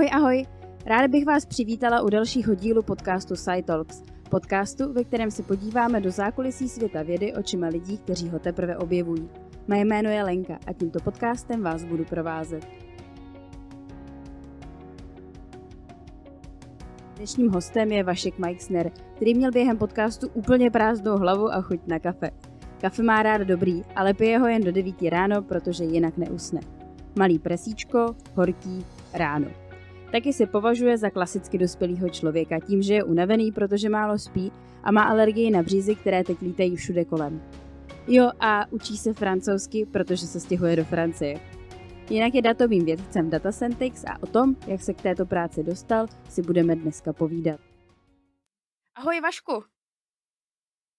Ahoj, ahoj! Ráda bych vás přivítala u dalšího dílu podcastu SciTalks. Podcastu, ve kterém se podíváme do zákulisí světa vědy očima lidí, kteří ho teprve objevují. Moje jméno je Lenka a tímto podcastem vás budu provázet. Dnešním hostem je Vašek Meixner, který měl během podcastu úplně prázdnou hlavu a chuť na kafe. Kafe má rád dobrý, ale pije ho jen do 9 ráno, protože jinak neusne. Malý presíčko, horký, ráno. Taky se považuje za klasicky dospělého člověka tím, že je unavený, protože málo spí a má alergii na břízy, které teď lítají všude kolem. Jo, a učí se francouzsky, protože se stěhuje do Francie. Jinak je datovým vědcem v Datacentix a o tom, jak se k této práci dostal, si budeme dneska povídat. Ahoj Vašku.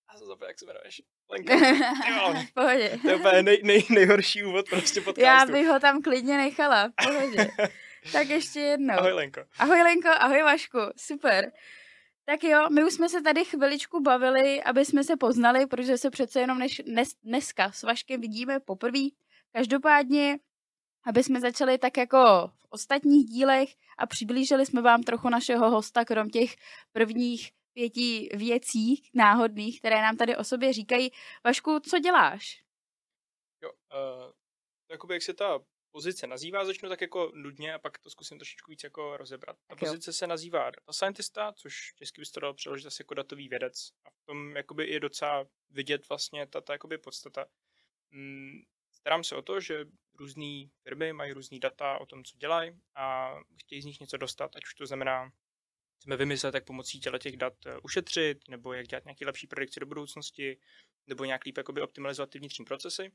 A to zapomněl, jak se jmenuješ. Lenka. v pohodě. To je úplně nej, nej, nejhorší úvod prostě podcastu. Já bych ho tam klidně nechala, v pohodě. tak ještě jednou. Ahoj Lenko. Ahoj Lenko, ahoj Vašku, super. Tak jo, my už jsme se tady chviličku bavili, aby jsme se poznali, protože se přece jenom než, dnes, dneska s Vaškem vidíme poprvé. Každopádně, aby jsme začali tak jako v ostatních dílech a přiblížili jsme vám trochu našeho hosta, krom těch prvních pěti věcí náhodných, které nám tady o sobě říkají. Vašku, co děláš? Jo, uh, jakoby jak se ta pozice nazývá, začnu tak jako nudně a pak to zkusím trošičku víc jako rozebrat. Ta tak pozice se nazývá data scientista, což česky bys to dal přeložit asi jako datový vědec. A v tom jakoby je docela vidět vlastně ta, ta jakoby podstata. Mm, starám se o to, že různé firmy mají různý data o tom, co dělají a chtějí z nich něco dostat, ať už to znamená chceme vymyslet, jak pomocí těle těch dat eh, ušetřit, nebo jak dělat nějaké lepší predikce do budoucnosti, nebo nějak líp jakoby optimalizovat ty vnitřní procesy.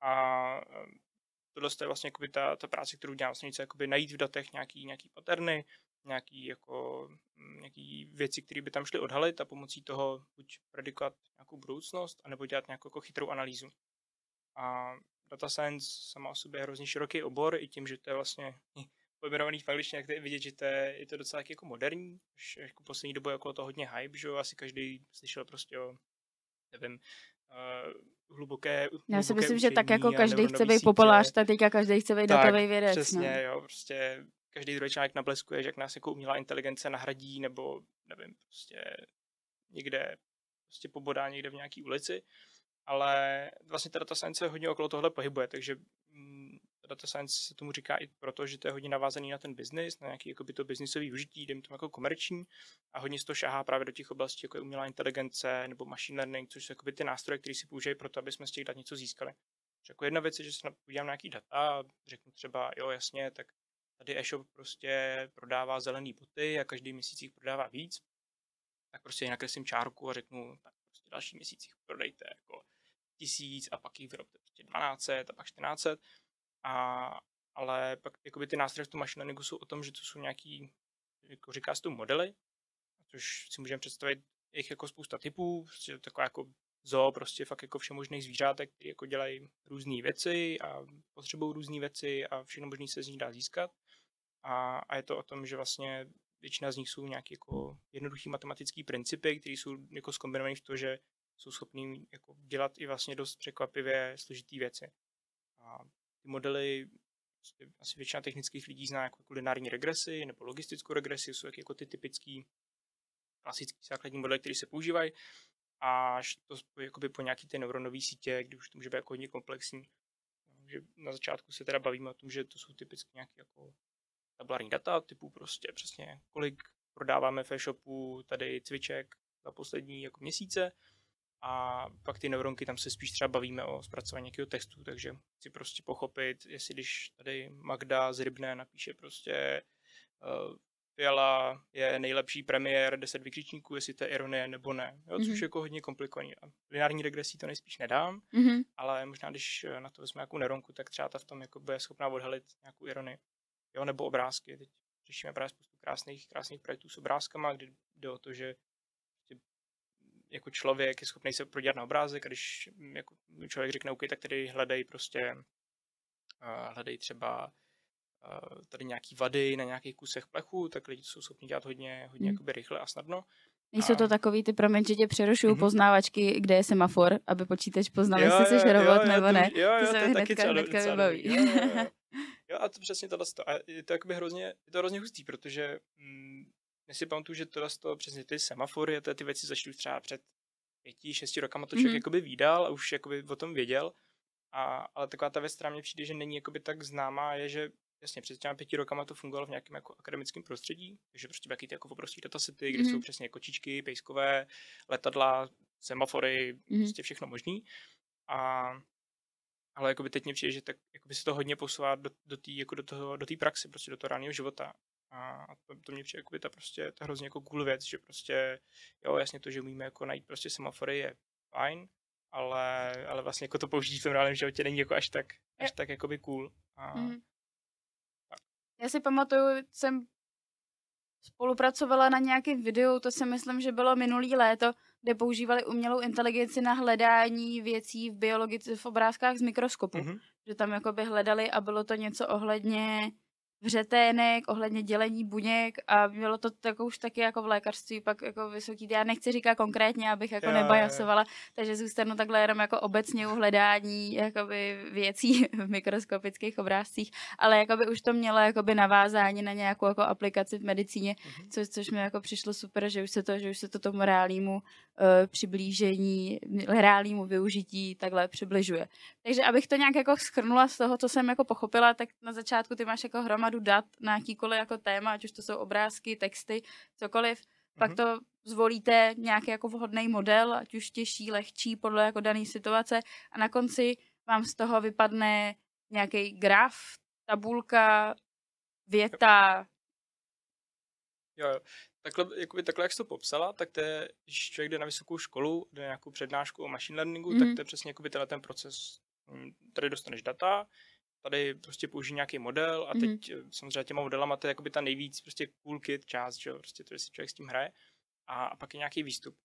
A tohle je vlastně jakoby ta, ta práce, kterou dělám, vlastně něco jakoby najít v datech nějaký, nějaký paterny, nějaký, jako, mm, nějaký věci, které by tam šly odhalit a pomocí toho buď predikovat nějakou budoucnost, anebo dělat nějakou jako chytrou analýzu. A data science sama o sobě je hrozně široký obor, i tím, že to je vlastně pojmenovaný v angličtině, jak je vidět, že to je, je to docela jako moderní, už jako poslední dobu je okolo toho hodně hype, že jo, asi každý slyšel prostě o, nevím, uh, hluboké, Já si myslím, že tak jako každý chce být populář, tak teďka každý chce být datový vědec. Přesně, no. jo, prostě každý druhý člověk nableskuje, že jak nás jako umělá inteligence nahradí, nebo nevím, prostě někde prostě pobodá někde v nějaký ulici, ale vlastně ta data science hodně okolo tohle pohybuje, takže mm, data science se tomu říká i proto, že to je hodně navázaný na ten biznis, na nějaký jakoby to biznisový využití, jdem tomu jako komerční a hodně se to šahá právě do těch oblastí, jako je umělá inteligence nebo machine learning, což jsou jakoby ty nástroje, které si použijí pro to, aby jsme z těch dat něco získali. Jako jedna věc je, že se podívám nějaký data a řeknu třeba, jo, jasně, tak tady e-shop prostě prodává zelený boty a každý měsíc jich prodává víc, tak prostě nakreslím čárku a řeknu, tak prostě další měsíc jich prodejte jako tisíc a pak jich vyrobte prostě 12 a pak 14 a, ale pak jakoby ty nástroje v tom machine learningu jsou o tom, že to jsou nějaký, jako říká se to modely, což si můžeme představit jich jako spousta typů, prostě taková jako zoo, prostě fakt jako všemožných zvířátek, které jako dělají různé věci a potřebují různé věci a všechno možné se z nich dá získat. A, a je to o tom, že vlastně většina z nich jsou nějaké jako jednoduché matematické principy, které jsou jako zkombinované v to, že jsou schopní jako dělat i vlastně dost překvapivě složitý věci. A ty modely prostě asi většina technických lidí zná jako kulinární regresy nebo logistickou regresi, jsou jako ty typický klasický základní modely, které se používají. Až to jakoby po nějaký ty neuronové sítě, kdy už to může být jako hodně komplexní. že na začátku se teda bavíme o tom, že to jsou typicky nějaké jako tabulární data, typu prostě přesně kolik prodáváme v e-shopu tady cviček za poslední jako měsíce, a pak ty neuronky, tam se spíš třeba bavíme o zpracování nějakého textu, takže chci prostě pochopit, jestli když tady Magda z Rybné napíše prostě uh, Fiala je nejlepší premiér 10 vykřičníků, jestli to je ironie nebo ne, jo, což mm-hmm. je jako hodně komplikovaný. A lineární regresí to nejspíš nedám, mm-hmm. ale možná když na to vezme nějakou neuronku, tak třeba ta v tom jako bude schopná odhalit nějakou ironii. Jo, nebo obrázky. Teď řešíme právě spoustu krásných, krásných projektů s obrázkama, kdy jde o to, že jako člověk je schopný se prodělat na obrázek a když mm, jako člověk řekne OK, tak tady hledej prostě uh, hledej třeba uh, tady nějaký vady na nějakých kusech plechu, tak lidi jsou schopni dělat hodně, hodně jakoby rychle a snadno. Nejsou to takový ty, promiň, že tě přerušuju, mm-hmm. poznávačky, kde je semafor, aby počítač poznal, jestli jsi robot jo, nebo ne. Jo, jo, to se to mi taky hnedka, hnedka vybaví. Jo, jo, jo. Jo, a to přesně tohle. A je to jakoby hrozně, je to hrozně hustý, protože mm, si pamatuju, že tohle to přesně ty semafory a ty věci začaly třeba před pěti, šesti rokama to člověk mm-hmm. jakoby výdal a už jakoby o tom věděl. A, ale taková ta věc, která mě přijde, že není jakoby tak známá, je, že jasně před těmi pěti rokama to fungovalo v nějakém jako akademickém prostředí, takže prostě taky ty jako obrovské datasety, kde mm-hmm. jsou přesně kočičky, pejskové, letadla, semafory, mm-hmm. prostě všechno možný. A ale jakoby teď mě přijde, že tak jakoby se to hodně posouvá do, do té jako do toho, do praxe, prostě do toho reálného života. A to, to mě přijde jakoby ta prostě ta hrozně jako cool věc, že prostě, jo, jasně to, že umíme jako najít prostě semafory je fajn, ale, ale vlastně jako to použít v tom reálném životě není jako až tak, až tak jakoby cool. A, mm. tak. Já si pamatuju, jsem spolupracovala na nějakém videu, to si myslím, že bylo minulý léto, kde používali umělou inteligenci na hledání věcí v biologice, v obrázkách z mikroskopu. Mm-hmm. Že tam jakoby hledali a bylo to něco ohledně vřetének, ohledně dělení buněk a bylo to tak už taky jako v lékařství pak jako vysoký. Já nechci říkat konkrétně, abych jako yeah, nebajasovala, yeah. takže zůstanu takhle jenom jako obecně u hledání jakoby věcí v mikroskopických obrázcích, ale jakoby už to mělo jakoby navázání na nějakou jako aplikaci v medicíně, mm-hmm. což, což mi jako přišlo super, že už se to, že už se to tomu reálnému uh, přiblížení, reálnému využití takhle přibližuje. Takže abych to nějak jako schrnula z toho, co jsem jako pochopila, tak na začátku ty máš jako hromadu dat na jakýkoliv jako téma, ať už to jsou obrázky, texty, cokoliv, mm-hmm. pak mhm. to zvolíte nějaký jako vhodný model, ať už těžší, lehčí, podle jako dané situace a na konci vám z toho vypadne nějaký graf, tabulka, věta. Jo, jo. Takhle, jakoby, takhle, jak jsi to popsala, tak to je, když člověk jde na vysokou školu, jde na nějakou přednášku o machine learningu, mm. tak mhm. to je přesně jakoby tenhle ten proces. Hm, tady dostaneš data, tady prostě použij nějaký model a teď mm-hmm. samozřejmě těma modelama to je jakoby ta nejvíc prostě cool kit část, že jo, prostě to, si člověk s tím hraje a, a pak je nějaký výstup.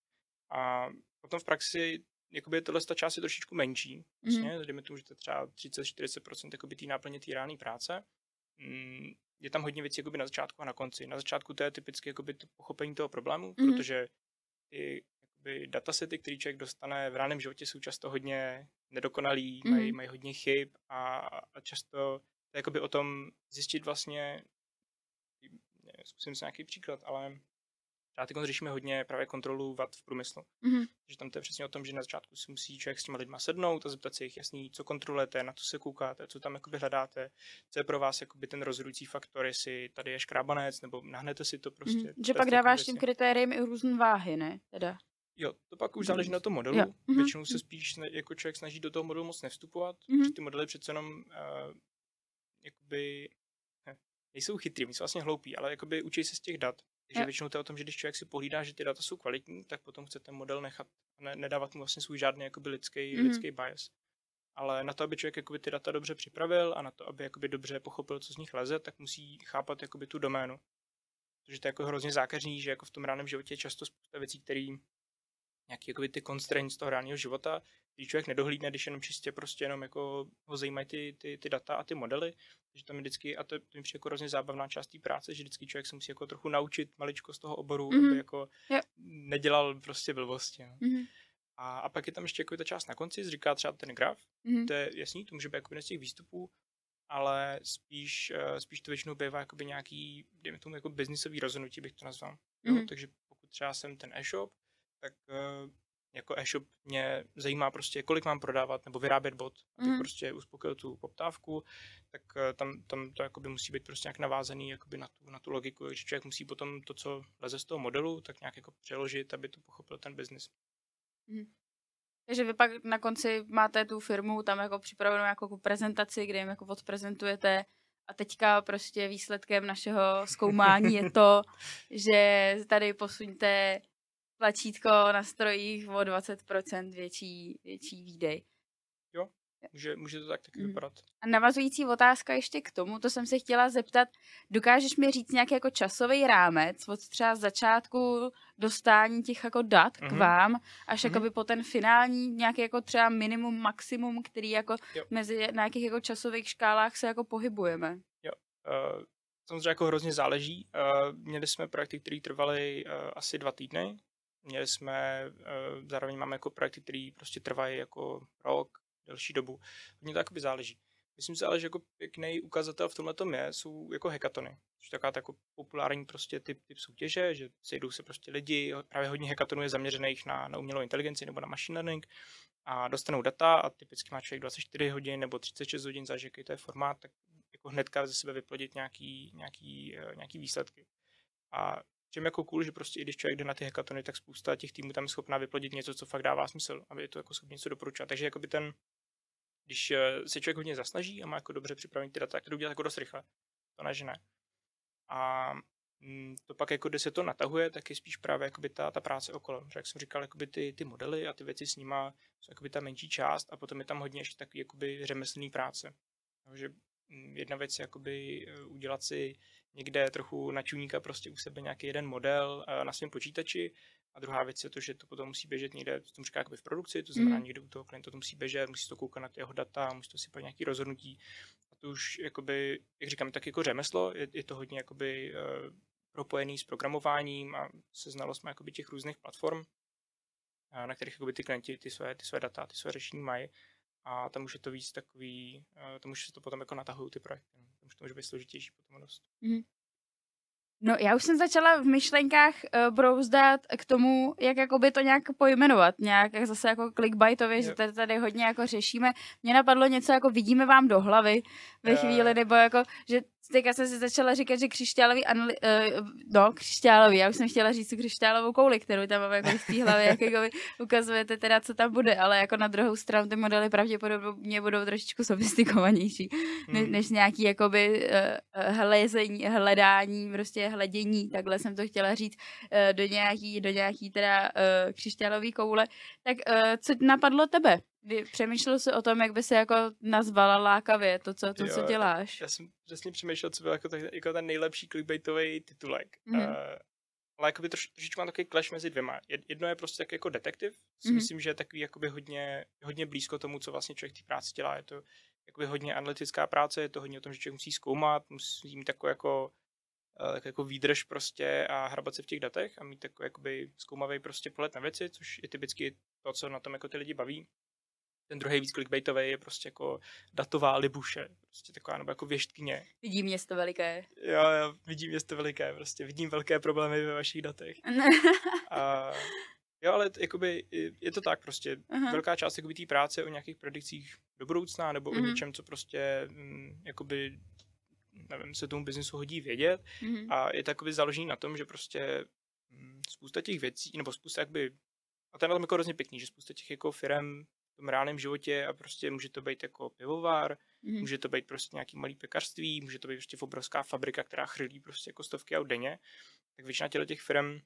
A potom v praxi jakoby tohle ta část je trošičku menší, vlastně, mm-hmm. dejme tomu, že to je třeba 30-40% jakoby té náplně té reálné práce. Mm, je tam hodně věcí jakoby na začátku a na konci. Na začátku to je typicky jakoby to pochopení toho problému, mm-hmm. protože ty jakoby datasety, které člověk dostane v reálném životě, jsou často hodně nedokonalý, mm. mají, mají hodně chyb a, a často to je jakoby o tom zjistit vlastně, zkusím si nějaký příklad, ale já teď řešíme hodně právě kontrolu vad v průmyslu. Mm-hmm. Že tam to je přesně o tom, že na začátku si musí člověk s těma lidma sednout a zeptat se jich jasný, co kontrolujete, na co se koukáte, co tam jakoby hledáte, co je pro vás jakoby ten rozhodující faktor, jestli tady je škrábanec, nebo nahnete si to prostě. Mm-hmm. Že pak dáváš tím kritériem i různé váhy, ne? Teda. Jo, to pak už záleží na tom modelu. Jo. Mm-hmm. Většinou se spíš jako člověk snaží do toho modelu moc nevstupovat, mm-hmm. protože ty modely přece jenom uh, jakoby ne, nejsou chytrý, jsou vlastně hloupí, ale jakoby učí se z těch dat. Takže jo. většinou to je o tom, že když člověk si pohlídá, že ty data jsou kvalitní, tak potom chce ten model nechat a ne, nedávat mu vlastně svůj žádný jakoby lidský, mm-hmm. lidský bias. Ale na to, aby člověk jakoby ty data dobře připravil a na to, aby jakoby dobře pochopil, co z nich leze, tak musí chápat jakoby tu doménu. Protože to je jako hrozně zákeřný, že jako v tom ráném životě je často spousta věcí, které nějaký jakoby, ty constraints toho reálného života, když člověk nedohlídne, když jenom čistě prostě jenom jako ho zajímají ty, ty, ty data a ty modely, že tam je vždycky, a to, to je jako hrozně zábavná část té práce, že vždycky člověk se musí jako trochu naučit maličko z toho oboru, mm-hmm. aby jako yep. nedělal prostě blbosti. No. Mm-hmm. A, a pak je tam ještě jako ta část na konci, říká třeba ten graf, mm-hmm. to je jasný, to může být jako z těch výstupů, ale spíš, uh, spíš to většinou bývá jakoby nějaký, dejme tomu jako biznisový rozhodnutí, bych to nazval. Mm-hmm. Jo? Takže pokud třeba jsem ten e-shop, tak uh, jako e-shop mě zajímá prostě, kolik mám prodávat nebo vyrábět bot, abych mm. prostě uspokojil tu poptávku, tak uh, tam, tam to jakoby musí být prostě nějak navázaný jakoby na, tu, na tu logiku, že člověk musí potom to, co leze z toho modelu, tak nějak jako přeložit, aby to pochopil ten biznis. Mm. Takže vy pak na konci máte tu firmu tam jako připravenou jako prezentaci, kde jim jako odprezentujete a teďka prostě výsledkem našeho zkoumání je to, že tady posuňte tlačítko na strojích o 20% větší, větší výdej. Jo, může, může to tak taky mm. vypadat. A navazující otázka ještě k tomu, to jsem se chtěla zeptat, dokážeš mi říct nějaký jako časový rámec od třeba začátku dostání těch jako dat mm-hmm. k mhm. vám, až mm-hmm. jakoby po ten finální nějaký jako třeba minimum, maximum, který jako jo. mezi na jakých jako časových škálách se jako pohybujeme? Jo, uh, samozřejmě jako hrozně záleží. Uh, měli jsme projekty, které trvaly uh, asi dva týdny, Měli jsme, eh, zároveň máme jako projekty, které prostě trvají jako rok, delší dobu. Mně to jakoby záleží. Myslím si ale, že jako pěkný ukazatel v tomhle tom je, jsou jako hekatony. Což je taková jako populární prostě typ, typ soutěže, že sejdou se prostě lidi, právě hodně hekatonů je zaměřených na, na umělou inteligenci nebo na machine learning a dostanou data a typicky má člověk 24 hodin nebo 36 hodin, záleží, jaký to je formát, tak jako hnedka ze sebe vyplodit nějaký, nějaký, eh, nějaký výsledky. A čím jako cool, že prostě i když člověk jde na ty hekatony, tak spousta těch týmů tam je schopná vyplodit něco, co fakt dává smysl, aby je to jako schopně něco doporučovat. Takže jakoby ten, když eh, se člověk hodně zasnaží a má jako dobře připravený ty data, tak to udělat jako dost rychle. To ne, že ne. A mm, to pak, jako když se to natahuje, tak je spíš právě jakoby ta, ta práce okolo. Že jak jsem říkal, jakoby ty, ty modely a ty věci s nima jsou jakoby ta menší část a potom je tam hodně ještě takový jakoby řemeslný práce. Takže mm, jedna věc je jakoby eh, udělat si někde trochu na čuníka prostě u sebe nějaký jeden model eh, na svém počítači a druhá věc je to, že to potom musí běžet někde, to tomu říká v produkci, to znamená mm. někde u toho klienta to musí běžet, musí to koukat na jeho data, musí to si nějaký rozhodnutí. A to už, jakoby, jak říkám, tak jako řemeslo, je, je to hodně jakoby, uh, propojený s programováním a se znalostmi jakoby těch různých platform, uh, na kterých jakoby, ty klienti ty své, ty své data, ty své řešení mají. A tam už je to víc takový, uh, tam už se to potom jako natahují ty projekty. Už to může být složitější potom dost. Mm. No já už jsem začala v myšlenkách uh, brouzdat k tomu, jak jakoby to nějak pojmenovat, nějak jak zase jako clickbaitově, yep. že tady, tady hodně jako řešíme. Mně napadlo něco jako vidíme vám do hlavy ve chvíli, nebo jako, že teďka jsem si začala říkat, že křišťálový, anali- uh, no křišťálový, já už jsem chtěla říct tu křišťálovou kouli, kterou tam máme jako v té hlavě, jak jako ukazujete teda, co tam bude, ale jako na druhou stranu ty modely pravděpodobně budou trošičku sofistikovanější, hmm. než, než nějaký jakoby uh, hlezení, hledání, prostě hledění, takhle jsem to chtěla říct, uh, do nějaký, do nějaký teda uh, křišťálový koule. Tak uh, co napadlo tebe? Přemýšlel jsi o tom, jak by se jako nazvala lákavě to, co, to, jo, co děláš? Já jsem přesně přemýšlel, co byl jako, tak, jako ten nejlepší clickbaitový titulek. Mm. Uh, ale jakoby troš, trošičku mám takový clash mezi dvěma. Jedno je prostě tak jako detektiv, si mm. myslím, že je takový jakoby hodně, hodně blízko tomu, co vlastně člověk té práci dělá. Je to jakoby hodně analytická práce, je to hodně o tom, že člověk musí zkoumat, musí mít takový jako tak jako výdrž prostě a hrabat se v těch datech a mít takový jakoby zkoumavý prostě pohled na věci, což je typicky to, co na tom jako ty lidi baví ten druhý víc clickbaitový je prostě jako datová libuše, prostě taková nebo jako věštkyně. Vidím město veliké. Jo, jo, vidím město veliké, prostě vidím velké problémy ve vašich datech. a, jo, ale t, jakoby je to tak prostě. Uh-huh. Velká část jakoby té práce o nějakých predikcích do budoucna nebo uh-huh. o mhm. něčem, co prostě m, mm, jakoby nevím, se tomu biznesu hodí vědět uh-huh. a je takový založený na tom, že prostě m, mm, spousta těch věcí, nebo spousta jakby a to je tom jako hrozně pěkný, že spousta těch jako firm tom reálném životě a prostě může to být jako pivovar, mm-hmm. může to být prostě nějaký malý pekařství, může to být prostě obrovská fabrika, která chrlí prostě jako stovky aut denně, tak většina těchto těch firm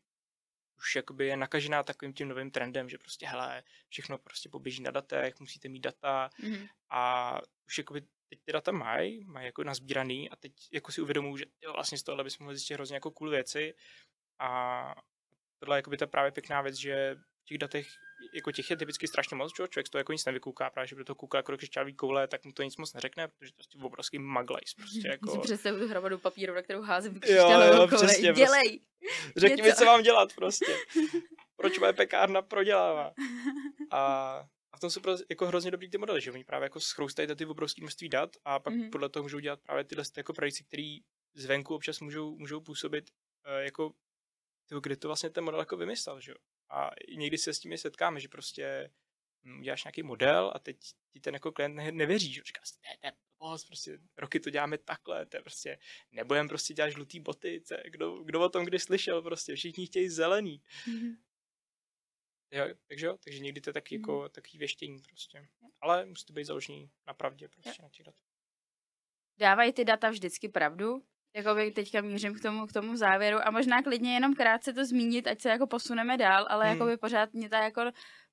už jakoby je nakažená takovým tím novým trendem, že prostě hele, všechno prostě poběží na datech, musíte mít data mm-hmm. a už jakoby teď ty data mají, mají jako nazbíraný a teď jako si uvědomují, že jo, vlastně z tohohle bychom mohli zjistit hrozně jako cool věci a tohle je jakoby ta právě pěkná věc, že těch datech jako těch je typicky strašně moc, čo? člověk to jako nic nevykouká, právě že by to kouká jako křišťálový koule, tak mu to nic moc neřekne, protože to je prostě obrovský maglajs. Prostě jako... Si představuji tu hromadu papíru, na kterou házím křišťálovou koule. Přesně, Dělej! Prostě. Řekni mi, co mám dělat prostě. Proč moje pekárna prodělává? A, a v tom jsou prostě jako hrozně dobrý ty modely, že oni právě jako schroustají ty obrovské množství dat a pak mm-hmm. podle toho můžou dělat právě tyhle jako predikce, které zvenku občas můžou, můžou působit uh, jako tyho, kde to vlastně ten model jako vymyslel, že jo? A někdy se s tím setkáme, že prostě hm, uděláš nějaký model a teď ti ten jako klient ne, nevěří, že říká si, ne, ne, prostě roky to děláme takhle, to je prostě, nebudem prostě dělat žlutý boty, to, kdo, kdo o tom kdy slyšel, prostě všichni chtějí zelený. Mm-hmm. Jo, takže jo, takže někdy to je taky mm-hmm. jako takový věštění prostě. Ale musí to být založený na pravdě prostě jo. na těch datech. Dávají ty data vždycky pravdu? Jakoby teďka mířím k tomu, k tomu závěru a možná klidně jenom krátce to zmínit, ať se jako posuneme dál, ale hmm. jakoby pořád mě ta jako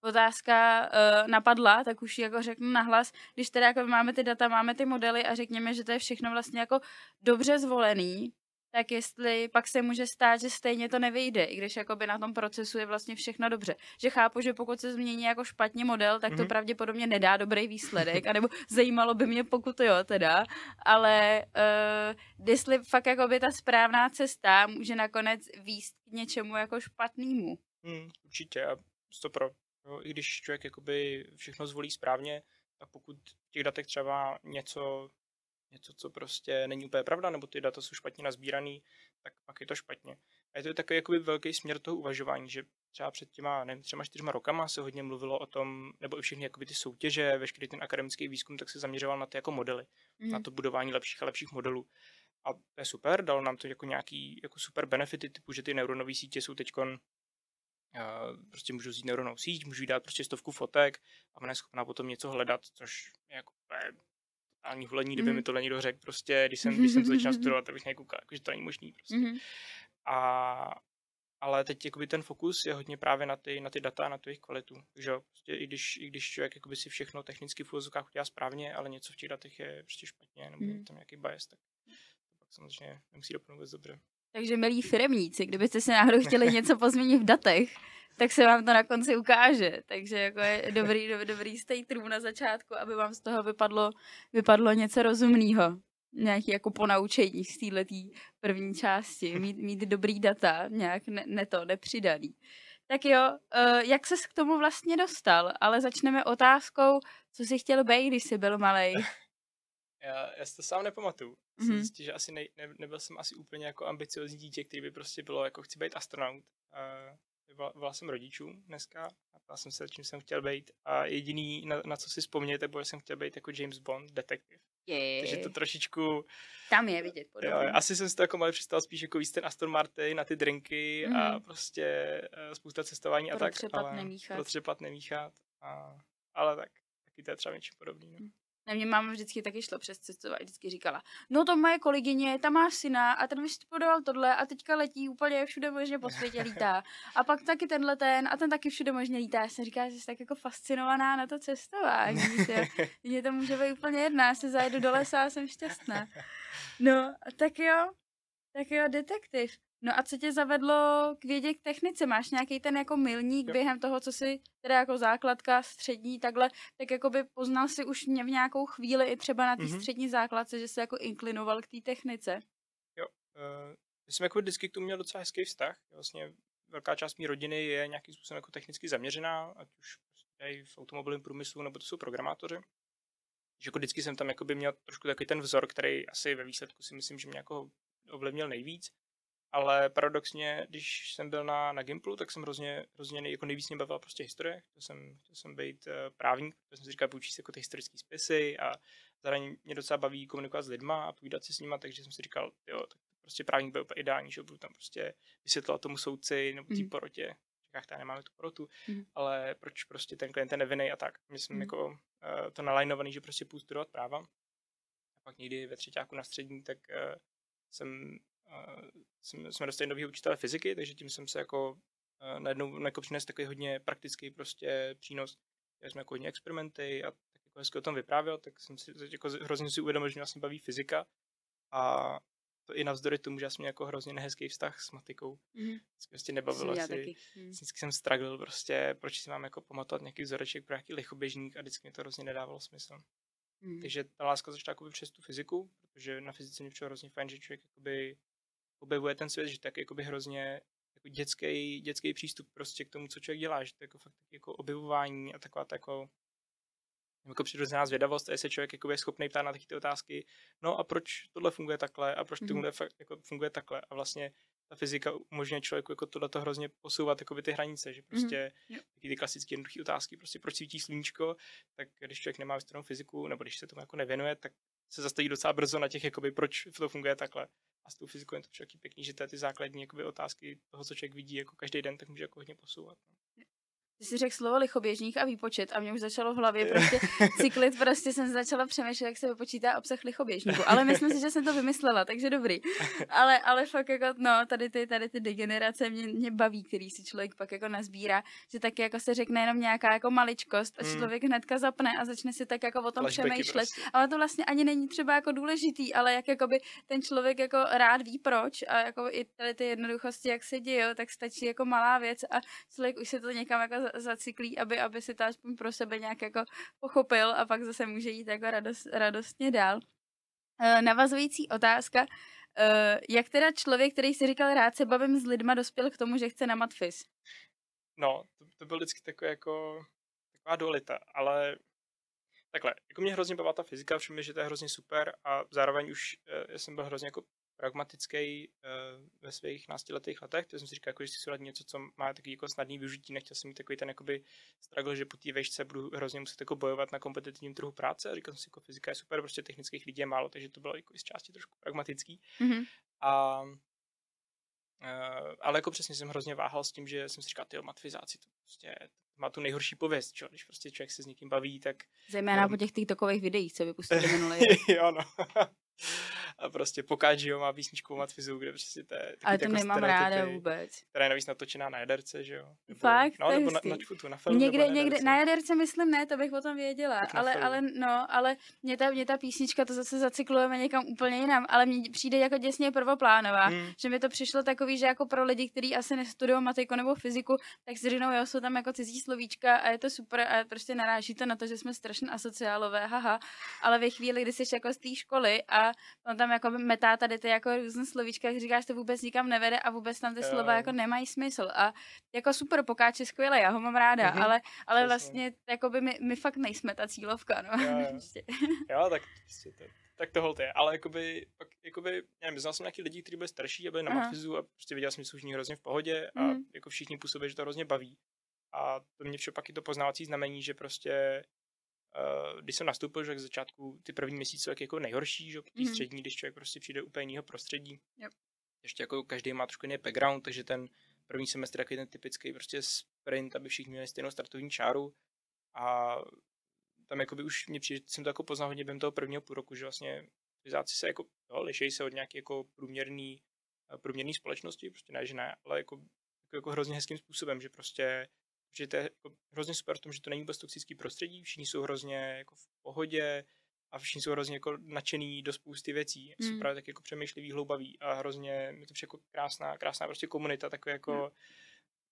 otázka uh, napadla, tak už ji jako řeknu nahlas, když teda jako máme ty data, máme ty modely a řekněme, že to je všechno vlastně jako dobře zvolený, tak jestli pak se může stát, že stejně to nevyjde, i když jakoby na tom procesu je vlastně všechno dobře. Že chápu, že pokud se změní jako špatně model, tak to mm-hmm. pravděpodobně nedá dobrý výsledek, anebo zajímalo by mě, pokud to jo teda, ale uh, jestli fakt jakoby ta správná cesta může nakonec výst k něčemu jako špatnému. Hmm, určitě, a to pro. No, I když člověk jakoby všechno zvolí správně, tak pokud v těch datech třeba něco, něco, co prostě není úplně pravda, nebo ty data jsou špatně nazbíraný, tak pak je to špatně. A je to takový jakoby velký směr toho uvažování, že třeba před těma, nevím, třeba čtyřma rokama se hodně mluvilo o tom, nebo i všechny jakoby ty soutěže, veškerý ten akademický výzkum, tak se zaměřoval na ty jako modely, mm. na to budování lepších a lepších modelů. A to je super, dalo nám to jako nějaký jako super benefity, typu, že ty neuronové sítě jsou teď prostě můžu vzít neuronovou síť, můžu jí dát prostě stovku fotek a ona je schopná potom něco hledat, což je jako ani hulení, kdyby mm. mi tohle někdo řekl, prostě, když jsem, když jsem to začal studovat, tak bych nekoukal, jako, že to není možný prostě. Mm. A, ale teď jakoby ten fokus je hodně právě na ty, na ty data a na tu jejich kvalitu. Takže prostě i když, i když člověk jakoby si všechno technicky v úvozovkách udělá správně, ale něco v těch datech je prostě špatně, nebo mm. tam nějaký bias, tak pak samozřejmě nemusí dopadnout vůbec dobře. Takže milí firemníci, kdybyste si náhodou chtěli něco pozměnit v datech, tak se vám to na konci ukáže. Takže jako je dobrý, dobrý, dobrý stay true na začátku, aby vám z toho vypadlo, vypadlo něco rozumného. Nějaký jako ponaučení z této první části. Mít, mít dobrý data, nějak ne, ne to, nepřidaný. Tak jo, uh, jak ses k tomu vlastně dostal? Ale začneme otázkou, co jsi chtěl být, když jsi byl malý. Já, já si to sám nepamatuju. Mm-hmm. Zjistil, že asi ne, ne, nebyl jsem asi úplně jako ambiciozní dítě, který by prostě bylo jako chci být astronaut. Uh, volal jsem rodičů dneska a ptal jsem se, čím jsem chtěl být a jediný, na, na co si vzpomněte, bylo, že jsem chtěl být jako James Bond, detektiv. Je. Takže to trošičku... Tam je vidět podobně. Jo, asi jsem si to jako malý představil spíš jako víc ten Aston Martin na ty drinky mm. a mhm. prostě uh, spousta cestování pro a tak. ale nemíchat. Pro třepat nemíchat. A, ale tak, taky to je třeba něčím podobný. No. Mm. Na mě máma vždycky taky šlo přes cestování, vždycky říkala, no to moje kolegyně, ta má syna a ten vystudoval tohle a teďka letí úplně všude možně po světě lítá. A pak taky tenhle ten a ten taky všude možně lítá. Já jsem říkala, že jsi tak jako fascinovaná na to cestování. Mně to může být úplně jedná, já se zajedu do lesa a jsem šťastná. No, tak jo, tak jo, detektiv. No a co tě zavedlo k vědě k technice? Máš nějaký ten jako milník jo. během toho, co jsi teda jako základka, střední, takhle, tak jako by poznal si už mě v nějakou chvíli i třeba na té mm-hmm. střední základce, že se jako inklinoval k té technice? Jo, uh, jsem jako vždycky k tomu měl docela hezký vztah. Vlastně velká část mé rodiny je nějakým způsobem jako technicky zaměřená, ať už prostě v automobilovém průmyslu, nebo to jsou programátoři. Že jako vždycky jsem tam jako by měl trošku takový ten vzor, který asi ve výsledku si myslím, že mě jako ovlivnil nejvíc ale paradoxně, když jsem byl na, na Gimplu, tak jsem hrozně, hrozně nej, jako nejvíc mě bavila prostě historie. Chtěl jsem, chtěl jsem být uh, právník, protože jsem si říkal, se jako ty historické spisy a zároveň mě docela baví komunikovat s lidma a povídat si s nimi, takže jsem si říkal, jo, tak prostě právník byl ideální, že budu tam prostě vysvětlovat tomu soudci nebo té mm. porotě. V Čekách nemáme tu porotu, mm. ale proč prostě ten klient je nevinný a tak. Mě jsem mm. jako uh, to nalajnovaný, že prostě půjdu studovat práva. A pak někdy ve třetíku na střední, tak uh, jsem jsme, dostali nový učitele fyziky, takže tím jsem se jako uh, najednou jako přines takový hodně praktický prostě přínos. Dělali jsme jako hodně experimenty a tak jako hezky o tom vyprávěl, tak jsem si jako hrozně si uvědomil, že mě vlastně baví fyzika a to i navzdory tomu, že já jsem měl jako hrozně nehezký vztah s matikou. Mm-hmm. Prostě nebavilo si. Taky. Mm. Vždycky jsem stragl prostě, proč si mám jako pamatovat nějaký vzoreček pro nějaký lichoběžník a vždycky mi to hrozně nedávalo smysl. Mm. Takže ta láska začala přes tu fyziku, protože na fyzice mě přišlo hrozně fajn, že člověk jakoby objevuje ten svět, že tak jakoby hrozně jako dětský, dětský přístup prostě k tomu, co člověk dělá, že to je jako fakt jako objevování a taková ta jako jako přirozená zvědavost a se člověk jako je schopný ptát na ty otázky, no a proč tohle funguje takhle a proč tohle mm-hmm. jako funguje takhle a vlastně ta fyzika umožňuje člověku jako tohle hrozně posouvat jako by ty hranice, že prostě mm-hmm. ty klasické jednoduché otázky, prostě proč svítí sluníčko, tak když člověk nemá vystudovanou fyziku nebo když se tomu jako nevěnuje, tak se zastaví docela brzo na těch, jakoby, proč to funguje takhle. A s tou fyzikou je to však pěkný, že ty základní jakoby, otázky toho, co člověk vidí jako každý den, tak může jako hodně posouvat. No. Ty jsi řekl slovo lichoběžník a výpočet a mě už začalo v hlavě prostě cyklit, prostě jsem začala přemýšlet, jak se vypočítá obsah lichoběžníku. Ale myslím si, že jsem to vymyslela, takže dobrý. Ale, ale fakt jako, no, tady ty, tady ty degenerace mě, mě baví, který si člověk pak jako nazbírá, že taky jako se řekne jenom nějaká jako maličkost a hmm. člověk hnedka zapne a začne si tak jako o tom Flashbacky přemýšlet. Prostě. Ale to vlastně ani není třeba jako důležitý, ale jak jakoby ten člověk jako rád ví proč a jako i tady ty jednoduchosti, jak se dějí, tak stačí jako malá věc a člověk už se to někam jako zacyklí, aby, aby si to aspoň pro sebe nějak jako pochopil a pak zase může jít jako radost, radostně dál. E, navazující otázka. E, jak teda člověk, který si říkal rád se bavím s lidma, dospěl k tomu, že chce na matfis? No, to, to byl vždycky takový jako taková dualita, ale takhle, jako mě hrozně bavila ta fyzika, všimli, že to je hrozně super a zároveň už uh, jsem byl hrozně jako pragmatický uh, ve svých náctiletých letech, to jsem si říkal, jako, že si něco, co má takový jako snadný využití, nechtěl jsem mít takový ten jakoby struggle, že po té vešce budu hrozně muset jako bojovat na kompetitivním trhu práce a říkal jsem si, jako fyzika je super, prostě technických lidí je málo, takže to bylo jako z části trošku pragmatický. Mm-hmm. A Uh, ale jako přesně jsem hrozně váhal s tím, že jsem si říkal, ty matfizáci, to prostě má tu nejhorší pověst, čo? když prostě člověk se s někým baví, tak... Zejména um, po těch TikTokových videích, co vypustili minulý Jo, no. A prostě pokáč, jo, má písničku Matfizu, kde prostě to je Ale to jako nemám ráda vůbec. Která je navíc natočená na jaderce, že jo? Nebo, Fakt? No, nebo na, na, čfutu, na film, někde, na někde, na jaderce myslím ne, to bych o tom věděla, ale, ale, no, ale mě ta, mě ta písnička, to zase zacyklujeme někam úplně jinam, ale mně přijde jako děsně prvoplánová, hmm. že mi to přišlo takový, že jako pro lidi, kteří asi nestudují matiku nebo fyziku, tak si řeknou, jo, jsou tam jako cizí slovíčka a je to super a prostě naráží to na to, že jsme strašně asociálové, haha, ale ve chvíli, kdy jsi jako z té školy a on tam jako metá tady ty jako různé slovíčka, jak říkáš, to vůbec nikam nevede a vůbec tam ty slova jako nemají smysl. A jako super, pokáč je skvělé, já ho mám ráda, mm-hmm. ale, ale vlastně jako by my, my fakt nejsme ta cílovka, no. Jo, jo. Prostě. jo tak prostě to, tak to je. Ale jakoby, pak, jakoby, nevím, znal jsem nějaký lidi, kteří byli starší a byli na matfizu a prostě viděl jsem, že jsou všichni hrozně v pohodě a mm. jako všichni působí, že to hrozně baví. A to mě však pak i to poznávací znamení, že prostě když jsem nastoupil, že k začátku ty první měsíce jak jako nejhorší, že té mm. střední, když člověk prostě přijde úplně jiného prostředí. Yep. Ještě jako každý má trošku jiný background, takže ten první semestr takový ten typický prostě sprint, aby všichni měli stejnou startovní čáru a tam jako by už mě přijde, jsem to jako poznal hodně během toho prvního půl roku, že vlastně vizáci se jako, jo, lišejí se od nějaké jako průměrný, eh, průměrný společnosti, prostě ne, že ne, ale jako, jako, jako hrozně hezkým způsobem, že prostě že to je jako hrozně super v tom, že to není vůbec toxický prostředí, všichni jsou hrozně jako v pohodě a všichni jsou hrozně jako nadšený do spousty věcí, mm. jsou právě tak jako přemýšlivý, hloubaví a hrozně mi to jako krásná, krásná prostě komunita, takové jako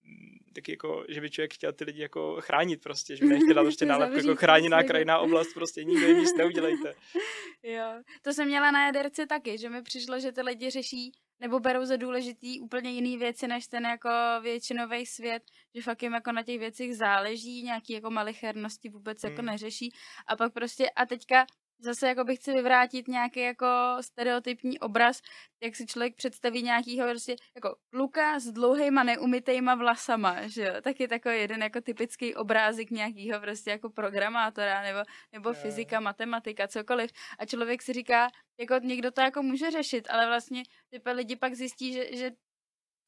mm. taky jako, že by člověk chtěl ty lidi jako chránit prostě, že by nechtěl prostě nálepku jako chráněná krajinná oblast, prostě nikdo nic neudělejte. jo, to jsem měla na jaderce taky, že mi přišlo, že ty lidi řeší nebo berou za důležitý úplně jiný věci, než ten jako většinový svět, že fakt jim jako na těch věcech záleží, nějaký jako malichernosti vůbec jako hmm. jako neřeší a pak prostě a teďka zase jako bych chci vyvrátit nějaký jako stereotypní obraz, jak si člověk představí nějakýho prostě jako kluka s dlouhýma neumytejma vlasama, že jo, taky takový jeden jako typický obrázek nějakýho prostě jako programátora nebo, nebo fyzika, matematika, cokoliv. A člověk si říká, jako někdo to jako může řešit, ale vlastně ty lidi pak zjistí, že, že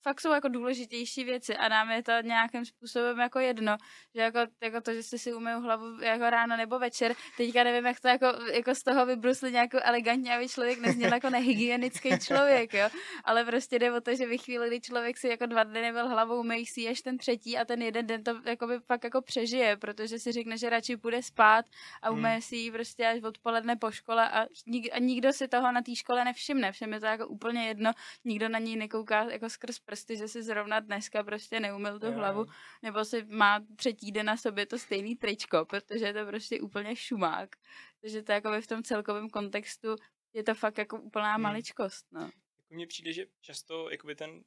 fakt jsou jako důležitější věci a nám je to nějakým způsobem jako jedno, že jako, jako to, že jste si umyl hlavu jako ráno nebo večer, teďka nevím, jak to jako, jako z toho vybrusli nějakou elegantně, aby člověk nezněl jako nehygienický člověk, jo, ale prostě jde o to, že ve chvíli, kdy člověk si jako dva dny nebyl hlavou, umyj si až ten třetí a ten jeden den to jako by fakt jako přežije, protože si řekne, že radši půjde spát a hmm. umyje hmm. si ji prostě až odpoledne po škole a, nik, a nikdo si toho na té škole nevšimne, všem je to jako úplně jedno, nikdo na ní nekouká jako skrz prsty, že si zrovna dneska prostě neumil tu jo. hlavu, nebo si má třetí den na sobě to stejný tričko, protože je to prostě úplně šumák. Takže to jako v tom celkovém kontextu je to fakt jako úplná hmm. maličkost, no. Jako mně přijde, že často jakoby ten uh,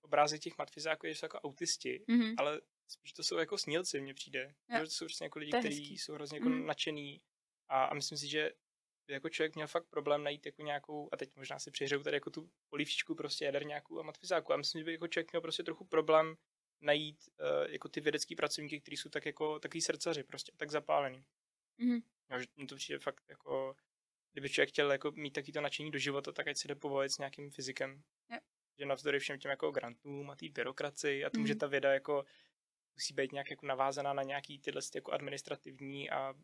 obrázek těch matfizáků je, že jsou jako autisti, mm-hmm. ale spíš to jsou jako snílci, mně přijde. Jo. To jsou prostě jako lidi, kteří jsou hrozně jako mm. nadšený a, a myslím si, že jako člověk měl fakt problém najít jako nějakou, a teď možná si přihřeju tady jako tu polívčičku prostě jaderňáku a matfizáku. A myslím, že by jako člověk měl prostě trochu problém najít uh, jako ty vědecký pracovníky, kteří jsou tak jako takový srdcaři, prostě tak zapálený. Mm-hmm. No, že to přijde fakt jako, kdyby člověk chtěl jako mít takový to nadšení do života, tak ať se jde povolit s nějakým fyzikem. Yeah. Že navzdory všem těm jako grantům a té byrokracii a tomu, mm-hmm. že ta věda jako musí být nějak jako navázaná na nějaký tyhle jako administrativní a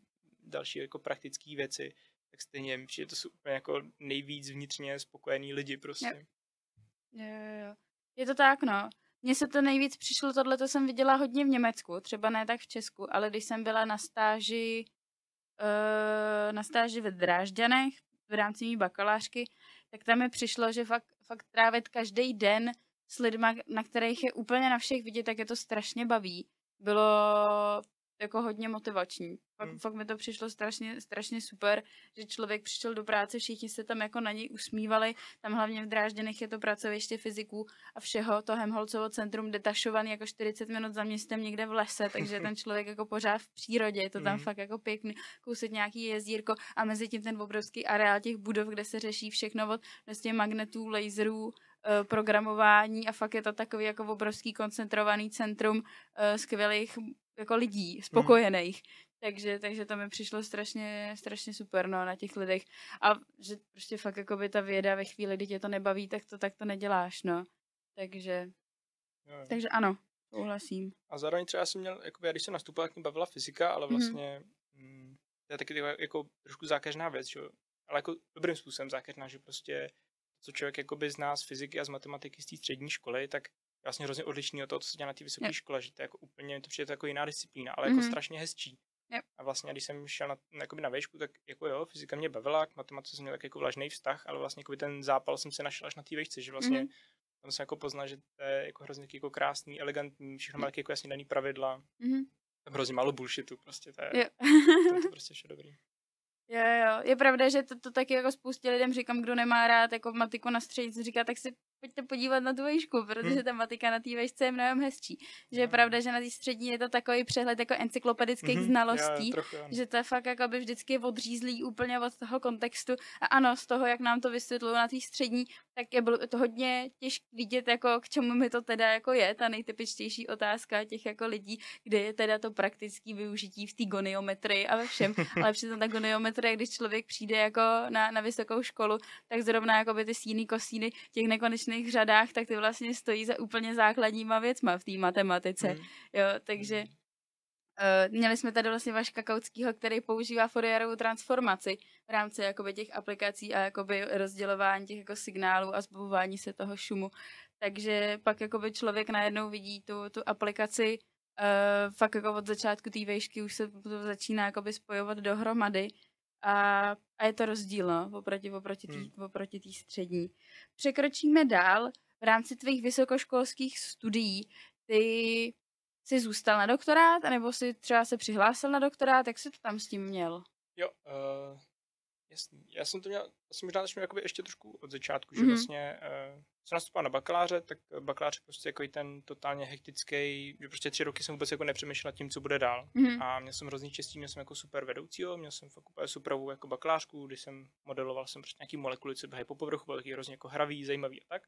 další jako praktické věci, tak stejně mi to jsou úplně jako nejvíc vnitřně spokojení lidi prostě. Jo. Jo, jo. Je to tak, no. Mně se to nejvíc přišlo, tohle to jsem viděla hodně v Německu, třeba ne tak v Česku, ale když jsem byla na stáži, uh, na stáži ve Drážďanech v rámci mý bakalářky, tak tam mi přišlo, že fakt, fakt trávit každý den s lidmi, na kterých je úplně na všech vidět, tak je to strašně baví. Bylo jako hodně motivační. Fakt, Hmm. fakt mi to přišlo strašně, strašně super, že člověk přišel do práce, všichni se tam jako na něj usmívali, tam hlavně v Drážděnech je to pracoviště fyziků a všeho, to Hemholcovo centrum detašovaný jako 40 minut za městem někde v lese, takže ten člověk jako pořád v přírodě, je to tam Mhm. fakt jako pěkný, kousek nějaký jezdírko a mezi tím ten obrovský areál těch budov, kde se řeší všechno od vlastně magnetů, laserů, eh, programování a fakt je to takový jako obrovský koncentrovaný centrum eh, skvělých jako lidí, spokojených. Takže, takže to mi přišlo strašně, strašně super no, na těch lidech. A že prostě fakt jako by ta věda ve chvíli, kdy tě to nebaví, tak to, tak to neděláš, no. Takže, Jo, jo. takže ano, souhlasím. A zároveň třeba jsem měl, jakoby, já když jsem nastupoval, tak mě bavila fyzika, ale Mhm. vlastně mm, to je taky taková jako trošku zákeřná věc, že? ale jako dobrým způsobem zákeřná, že prostě co člověk jakoby zná z fyziky a z matematiky z té střední školy, tak vlastně hrozně odlišný od toho, co se dělá na té vysoké Jo. škole, že to je jako úplně, to přijde to jako jiná disciplína, ale jako Mhm. strašně hezčí. Jo. A vlastně, když jsem šel na, jakoby na výšku, tak jako jo, fyzika mě bavila, k matematice jsem měl tak jako vlažný vztah, ale vlastně jakoby ten zápal jsem se našel až na té výšce, že vlastně Mhm. tam jsem jako poznal, že to je jako hrozně jako krásný, elegantní, všechno má taky jako jasně daný pravidla, Mhm. tam hrozně málo bullshitu, prostě to je, Jo. to je to prostě vše dobrý. Jo, jo, je pravda, že to, to taky jako spoustě lidem říkám, kdo nemá rád jako matiku na střednici, říká, tak si pojďte podívat na tu výšku, protože Hmm. ta matika na té výšce je mnohem hezčí. Že je pravda, že na té střední je to takový přehled jako encyklopedických Mhm, znalostí, jo, trochu, že to je fakt jako by vždycky odřízlý úplně od toho kontextu. A ano, z toho, jak nám to vysvětlují na té střední, tak je bylo to hodně těžké vidět, jako k čemu mi to teda jako je, ta nejtypičtější otázka těch jako lidí, kde je teda to praktické využití v té goniometrii a ve všem. Ale přitom ta goniometrie, když člověk přijde jako na, na vysokou školu, tak zrovna jako by ty síny, kosíny těch nekonečných řadách, tak ty vlastně stojí za úplně základníma věcma v té matematice. Mhm. Jo, takže Uh, měli jsme tady vlastně Vaška Kautskýho, který používá Fourierovou transformaci v rámci jakoby těch aplikací a jakoby rozdělování těch jako signálů a zbavování se toho šumu. Takže pak jakoby člověk najednou vidí tu, tu aplikaci uh, fakt jako od začátku té vejšky už se to začíná jakoby spojovat dohromady a, a je to rozdíl, no, oproti, oproti té Hmm. oproti tý střední. Překročíme dál v rámci tvých vysokoškolských studií. Ty jsi zůstal na doktorát, anebo jsi třeba se přihlásil na doktorát, jak jsi to tam s tím měl? Jo, uh, jasný. Já jsem to měl, já jsem možná začal jakoby ještě trošku od začátku, že Mhm. vlastně uh, jsem nastupoval na bakaláře, tak bakalář je prostě jako ten totálně hektický, že prostě tři roky jsem vůbec jako nepřemýšlel nad tím, co bude dál. Mhm. A měl jsem hrozný štěstí, měl jsem jako super vedoucího, měl jsem fakt úplně superovou jako bakalářku, když jsem modeloval jsem prostě nějaký molekuly, co běhají po povrchu, byl taky hrozně jako hravý, zajímavý a tak.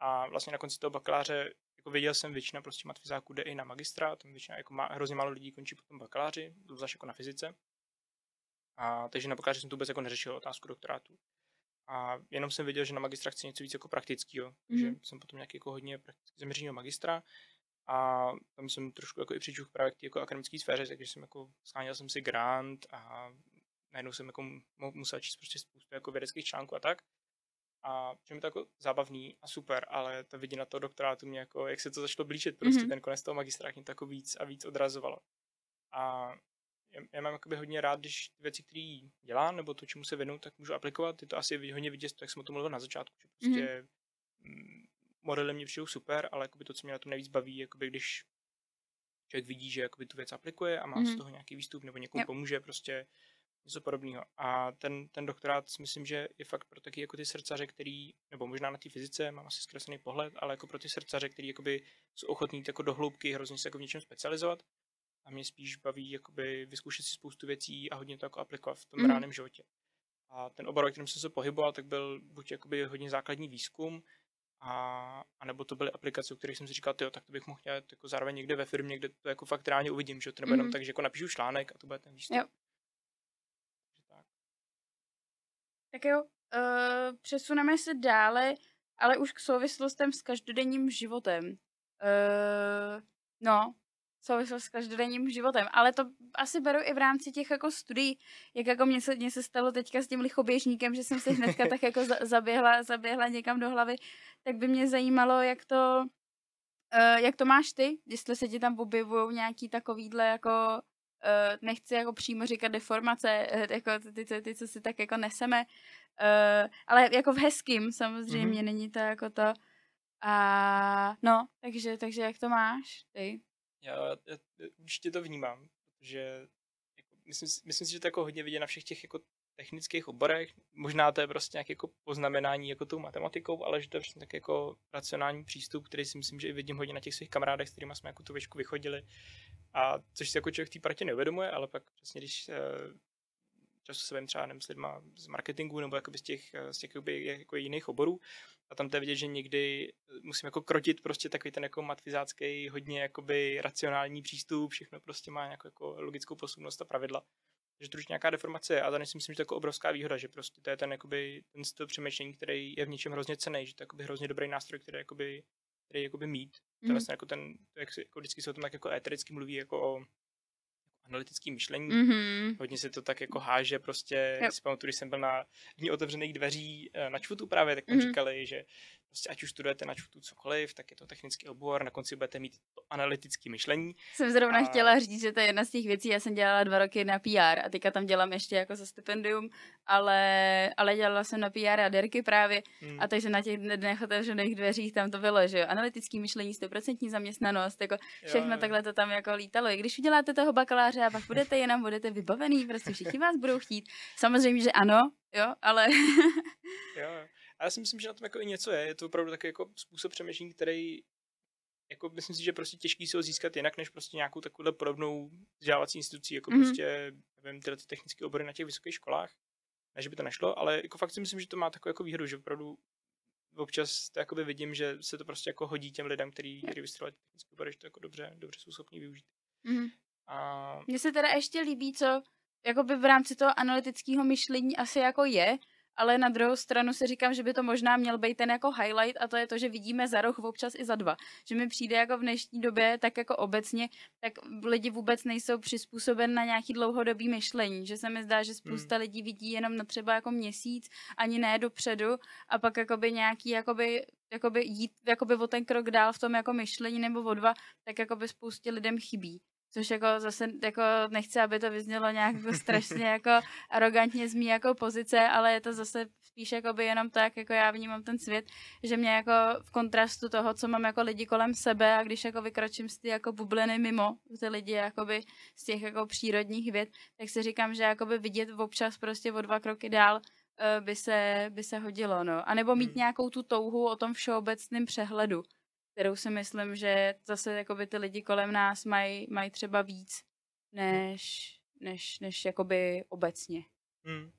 A vlastně na konci toho bakaláře jako věděl jsem, většina prostě matfizáků jde i na magistra, tam většina, jako má, hrozně málo lidí končí potom bakaláři, zvlášť jako na fyzice. A takže na bakaláři jsem to vůbec jako neřešil otázku doktorátu. A jenom jsem věděl, že na magistra chci něco víc jako praktického, takže Mhm. jsem potom nějaký jako hodně prakticky zaměřeného magistra a tam jsem trošku jako i přičuch právě k té jako akademické sféře, takže jsem jako scháněl jsem si grant a najednou jsem jako mu- musel číst prostě spoustu jako vědeckých článků a tak. A že mi to jako zábavný a super, ale ta vidina toho doktorátu mě jako, jak se to začalo blížit, prostě Mhm. ten konec toho magistra, mě to jako víc a víc odrazovalo. A já, mám jakoby hodně rád, když věci, které dělám, nebo to, čemu se věnu, tak můžu aplikovat. Je to asi hodně vidět, jak jsem o tom mluvil na začátku, že prostě mm, modely mě přijdou super, ale jakoby to, co mě na tom nejvíc baví, jakoby když člověk vidí, že jakoby tu věc aplikuje a má z Mhm. toho nějaký výstup nebo někomu Jo. pomůže, prostě něco podobného. A ten, ten doktorát si myslím, že je fakt pro taky jako ty srdcaře, který, nebo možná na té fyzice mám asi zkreslený pohled, ale jako pro ty srdcaře, který jakoby jsou ochotní jako do hloubky, hrozně se jako v něčem specializovat. A mě spíš baví jakoby vyzkoušet si spoustu věcí a hodně to jako aplikovat v tom Mhm. reálném životě. A ten obor, ve kterém jsem se pohyboval, tak byl buď jakoby hodně základní výzkum, a, a nebo to byly aplikace, o kterých jsem si říkal, jo, tak to bych mohl dělat jako zároveň někde ve firmě, kde to jako fakt reálně uvidím, že to nebude Mhm. jenom tak, že jako napíšu článek a to bude ten výstup. Jo. Takže tak. Tak jo, uh, přesuneme se dále, ale už k souvislostem s každodenním životem. Uh, no, souvislost s každodenním životem, ale to asi beru i v rámci těch jako studií, jak jako mně se, mně se stalo teďka s tím lichoběžníkem, že jsem si hnedka tak jako za, zaběhla, zaběhla někam do hlavy, tak by mě zajímalo, jak to, uh, jak to máš ty, jestli se ti tam objevují nějaký takovýhle jako uh, nechci jako přímo říkat deformace, eh, jako ty, ty, ty, co si tak jako neseme, uh, ale jako v hezkým samozřejmě, mm-hmm. není to jako to. A no, takže, takže jak to máš ty? Já, já, určitě to vnímám, že jako, myslím, myslím si, že to jako hodně vidět na všech těch jako technických oborech. Možná to je prostě nějaké jako poznamenání jako tou matematikou, ale že to je prostě tak jako racionální přístup, který si myslím, že i vidím hodně na těch svých kamarádech, s kterými jsme jako tu věšku vychodili. A což si jako člověk v té partě neuvědomuje, ale pak přesně když často se vím třeba nevím, s lidma z marketingu nebo z těch, z těch jako jiných oborů a tam to je vidět, že někdy musím jako krotit prostě takový ten jako matfizácký, hodně jakoby racionální přístup, všechno prostě má nějakou jako logickou posudnost a pravidla že to už nějaká deformace je a to si myslím, že to je jako obrovská výhoda, že prostě to je ten, jakoby, ten styl přemýšlení, který je v něčem hrozně cený, že to je jakoby hrozně dobrý nástroj, který jakoby, který jakoby mít. Mm. To je vlastně jako ten, jak jako vždycky se o tom jako etericky mluví jako o analytický myšlení. Mm-hmm. Hodně se to tak jako háže prostě. Yep. Si pamatuju, když jsem byl na dní otevřených dveří eh, na čvutu právě, tak tam mm-hmm. říkali, že prostě ať už studujete na čvutu cokoliv, tak je to technický obor, na konci budete mít to analytické myšlení. Jsem zrovna a... chtěla říct, že to je jedna z těch věcí, já jsem dělala dva roky na PR a teďka tam dělám ještě jako za stipendium, ale, ale dělala jsem na PR a derky právě hmm. a takže na těch dnech otevřených dveřích tam to bylo, že jo, analytický myšlení, 100% zaměstnanost, jako všechno jo, takhle to tam jako lítalo. I když uděláte toho bakaláře a pak budete jenom, budete vybavený, prostě všichni vás budou chtít. Samozřejmě, že ano, jo, ale... jo, a já si myslím, že na tom jako i něco je. Je to opravdu takový jako způsob přemýšlení, který jako myslím si, že prostě těžký se ho získat jinak, než prostě nějakou takovou podobnou vzdělávací institucí, jako mm-hmm. prostě, nevím, tyhle ty technické obory na těch vysokých školách. Ne, že by to nešlo, ale jako fakt si myslím, že to má takovou jako výhodu, že opravdu občas to jakoby vidím, že se to prostě jako hodí těm lidem, který, který vystudovali technické obory, že to jako dobře, dobře jsou schopni využít. Mm-hmm. A... Mně se teda ještě líbí, co jakoby v rámci toho analytického myšlení asi jako je, ale na druhou stranu si říkám, že by to možná měl být ten jako highlight a to je to, že vidíme za roh občas i za dva. Že mi přijde jako v dnešní době, tak jako obecně, tak lidi vůbec nejsou přizpůsoben na nějaký dlouhodobý myšlení, že se mi zdá, že spousta hmm. lidí vidí jenom na třeba jako měsíc, ani ne dopředu a pak jakoby nějaký jakoby jakoby jít jakoby o ten krok dál v tom jako myšlení nebo o dva, tak jakoby spoustě lidem chybí. Což jako zase jako nechci, aby to vyznělo nějak jako strašně jako arrogantně z mý jako pozice, ale je to zase spíš jako by jenom tak, jako já vnímám ten svět, že mě jako v kontrastu toho, co mám jako lidi kolem sebe a když jako vykročím z ty jako bubliny mimo ty lidi jakoby z těch jako přírodních věd, tak si říkám, že jakoby vidět občas prostě o dva kroky dál eh, by se, by se hodilo, no. A nebo mít hmm. nějakou tu touhu o tom všeobecném přehledu kterou si myslím, že zase jakoby ty lidi kolem nás mají maj třeba víc, než, než, než jakoby obecně. Hmm.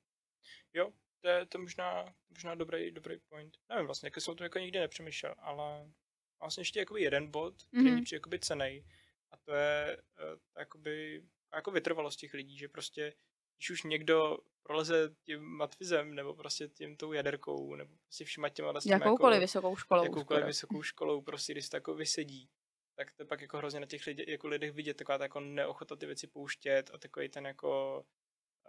Jo, to je to možná, možná dobrý, dobrý point. Nevím vlastně, jak jsem o tom jako nikdy nepřemýšlel, ale vlastně ještě jakoby jeden bod, který mm-hmm. přijde jakoby cenej, a to je uh, jakoby, jako vytrvalost těch lidí, že prostě když už někdo proleze tím matvizem, nebo prostě tím tou jaderkou, nebo prostě všima těma vlastně Jakoukoliv jako, vysokou školou. Jakoukoliv skoro. vysokou školou, prostě když se jako vysedí, tak to pak jako hrozně na těch lidí, jako lidech vidět, taková ta jako neochota ty věci pouštět a takový ten jako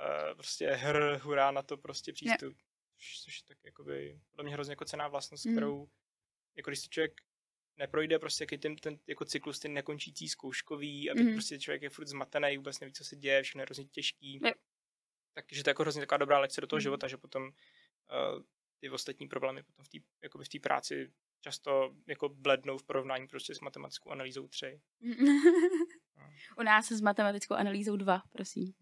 uh, prostě hr, hurá na to prostě přístup. Což, což je tak jakoby, podle mě hrozně jako cená vlastnost, mm. kterou jako když to člověk neprojde prostě jaký ten, ten jako cyklus, ten nekončící zkouškový a mm. prostě člověk je furt zmatený, vůbec neví, co se děje, všechno je hrozně těžký. Yep takže to je jako hrozně taková dobrá lekce do toho mm. života, že potom uh, ty ostatní problémy potom v té v té práci často jako blednou v porovnání prostě s matematickou analýzou 3. U nás s matematickou analýzou 2, prosím.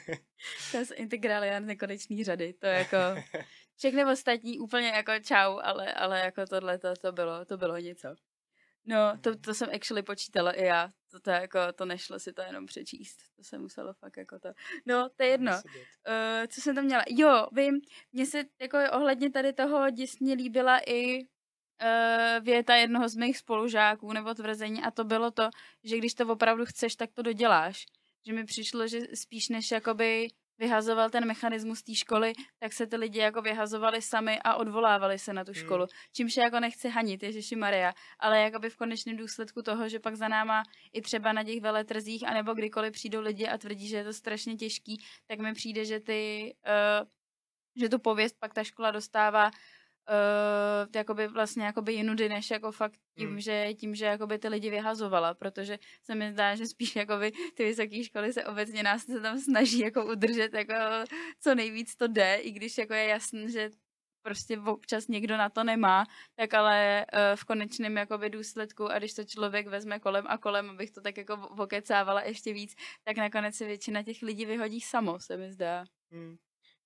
to je integrália nekonečný řady. To je jako všechny ostatní úplně jako čau, ale, ale jako tohle to, to, bylo, to bylo něco. No, to, to jsem actually počítala i já. To, to, jako, to nešlo si to jenom přečíst. To se muselo fakt jako to. No, to je jedno. Uh, co jsem tam měla? Jo, vím, mně se jako ohledně tady toho děsně líbila i uh, věta jednoho z mých spolužáků nebo tvrzení a to bylo to, že když to opravdu chceš, tak to doděláš. Že mi přišlo, že spíš než jakoby vyhazoval ten mechanismus té školy, tak se ty lidi jako vyhazovali sami a odvolávali se na tu hmm. školu. Hmm. Čímž je jako nechci hanit, Ježiši Maria, ale jakoby v konečném důsledku toho, že pak za náma i třeba na těch veletrzích, anebo kdykoliv přijdou lidi a tvrdí, že je to strašně těžký, tak mi přijde, že ty, uh, že tu pověst pak ta škola dostává uh, jakoby vlastně jakoby jinudy, než jako fakt tím, hmm. že, tím, že jakoby ty lidi vyhazovala, protože se mi zdá, že spíš jakoby ty vysoké školy se obecně nás se tam snaží jako udržet jako co nejvíc to jde, i když jako je jasný, že prostě občas někdo na to nemá, tak ale uh, v konečném jakoby důsledku a když to člověk vezme kolem a kolem, abych to tak jako vokecávala ještě víc, tak nakonec se většina těch lidí vyhodí samo, se mi zdá. Hmm.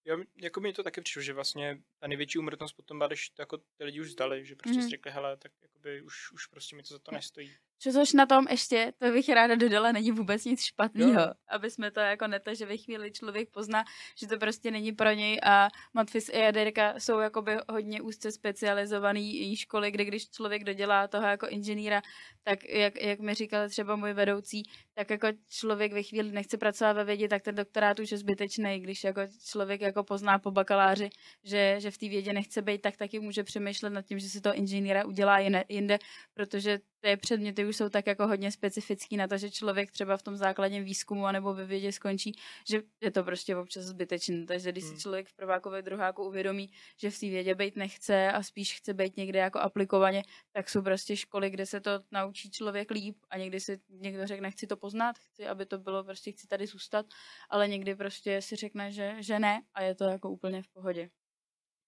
Jo, jako mi to taky přišlo, že vlastně ta největší umrtnost potom byla, když to jako ty lidi už zdali, že prostě mm. si řekli, hele, tak jakoby už, už prostě mi to za to nestojí. Což na tom ještě, to bych ráda dodala, není vůbec nic špatného, aby jsme to jako neta, že ve chvíli člověk pozná, že to prostě není pro něj a Matfis a Jaderka jsou jakoby hodně úzce specializovaný školy, kde když člověk dodělá toho jako inženýra, tak jak, jak mi říkal třeba můj vedoucí, tak jako člověk ve chvíli nechce pracovat ve vědě, tak ten doktorát už je zbytečný, když jako člověk jako pozná po bakaláři, že, že v té vědě nechce být, tak taky může přemýšlet nad tím, že si to inženýra udělá jinde, protože ty předměty už jsou tak jako hodně specifický na to, že člověk třeba v tom základním výzkumu anebo ve vědě skončí, že je to prostě občas zbytečné. Takže když si hmm. člověk v prváku ve druháku uvědomí, že v té vědě být nechce a spíš chce být někde jako aplikovaně, tak jsou prostě školy, kde se to naučí člověk líp a někdy si někdo řekne, chci to poznat, chci, aby to bylo, prostě chci tady zůstat, ale někdy prostě si řekne, že, že ne a je to jako úplně v pohodě.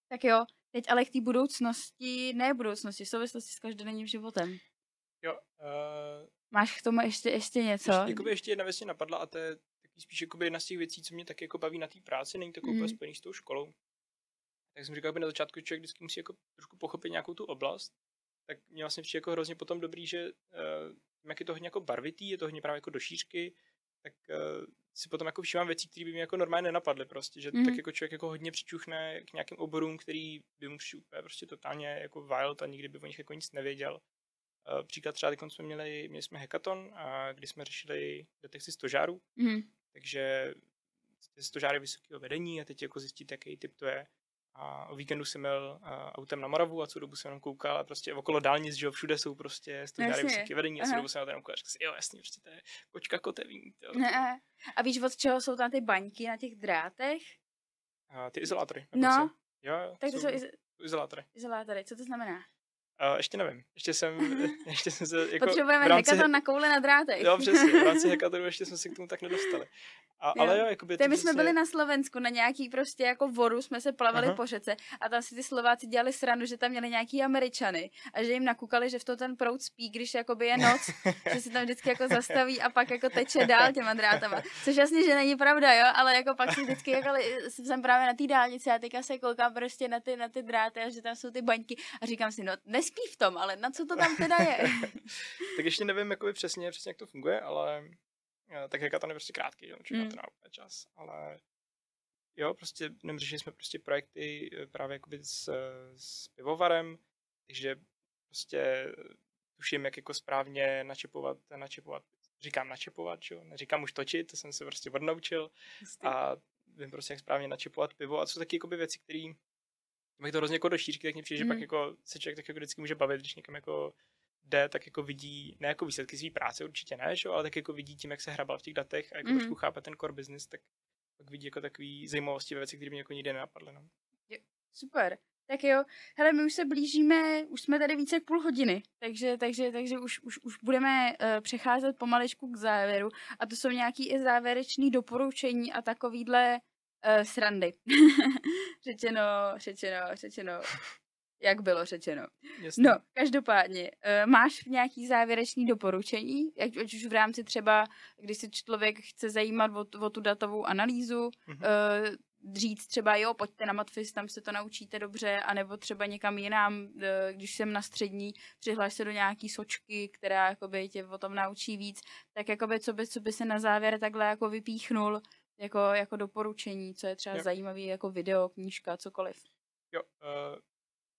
Tak jo, teď ale k té budoucnosti, ne budoucnosti, v souvislosti s každodenním životem. Jo. Uh, Máš k tomu ještě, ještě něco? Ještě, jakoby ještě jedna věc mě napadla a to je taky spíš jakoby jedna z těch věcí, co mě tak jako baví na té práci, není to jako mm. spojený s tou školou. Tak jsem říkal, že na začátku člověk vždycky musí jako trošku pochopit nějakou tu oblast, tak mě vlastně přijde jako hrozně potom dobrý, že uh, jak je to hodně jako barvitý, je to hodně právě jako do šířky, tak uh, si potom jako všímám věcí, které by mi jako normálně nenapadly prostě, že mm. tak jako člověk jako hodně přičuchne k nějakým oborům, který by mu přišel prostě totálně jako wild a nikdy by o nich jako nic nevěděl. Uh, příklad třeba, když jsme měli, měli jsme hackathon, a kdy jsme řešili detekci stožárů, mm. takže stožáry vysokého vedení a teď jako zjistit, jaký typ to je. A o víkendu jsem měl uh, autem na Moravu a co dobu jsem jenom koukal a prostě okolo dálnic, že jo, všude jsou prostě stožáry vysoké vedení a co dobu jsem na ten koukal a řekl si, jo, jasně, prostě to je kočka kotevín. To. Ne. A víš, od čeho jsou tam ty baňky na těch drátech? Uh, ty izolátory. No. Jo, jo. Tak to jsou, jsou izolátory. Izolátory, co to znamená? Uh, ještě nevím. Ještě jsem, ještě jsem se jako Potřebujeme rámci, hackathon na koule na drátech. Jo, přesně. V rámci hackathonu ještě jsme se k tomu tak nedostali. A, jo. Ale jo, jakoby... Teď my jsme se... byli na Slovensku, na nějaký prostě jako voru, jsme se plavili Aha. po řece a tam si ty Slováci dělali srandu, že tam měli nějaký Američany a že jim nakukali, že v to ten proud spí, když jakoby je noc, že se tam vždycky jako zastaví a pak jako teče dál těma drátama. Což jasně, že není pravda, jo, ale jako pak si vždycky jako jsem právě na té dálnici a teďka se koukám prostě na ty, na ty dráty a že tam jsou ty baňky a říkám si, no nespí v tom, ale na co to tam teda je? tak ještě nevím jakoby přesně, přesně jak to funguje, ale Eh, tak hackathon je prostě krátký, jo, mm. to na úplně čas, ale jo, prostě řešili jsme prostě projekty eh, právě jakoby s, s pivovarem, takže prostě tuším, jak jako správně načepovat, načepovat, říkám načepovat, jo, neříkám už točit, to jsem se prostě odnaučil a vím prostě, jak správně načepovat pivo a co taky jakoby věci, které bych to hrozně jako do šířky, tak mě přijde, mm. že pak jako se člověk tak jako vždycky může bavit, když někam jako jde, tak jako vidí, ne jako výsledky své práce, určitě ne, že? ale tak jako vidí tím, jak se hrabal v těch datech a jako mm. trošku chápe ten core business, tak pak vidí jako takový zajímavosti ve věci, které mě jako nikdy nenapadly. No. Super. Tak jo, hele, my už se blížíme, už jsme tady více jak půl hodiny, takže, takže, takže už, už, už budeme uh, přecházet pomaličku k závěru a to jsou nějaký i závěrečný doporučení a takovýhle uh, srandy. řečeno, řečeno, řečeno jak bylo řečeno. Jasně. No, každopádně, uh, máš nějaký závěrečný doporučení, ať, ať už v rámci třeba, když se člověk chce zajímat o, o tu datovou analýzu, mm-hmm. uh, říct třeba, jo, pojďte na Matfis, tam se to naučíte dobře, anebo třeba někam jinam, když jsem na střední, přihlaš se do nějaký sočky, která jakoby tě o tom naučí víc, tak jakoby co by, co by se na závěr takhle jako vypíchnul jako, jako doporučení, co je třeba jo. zajímavý jako video, knížka, cokoliv. Jo, uh,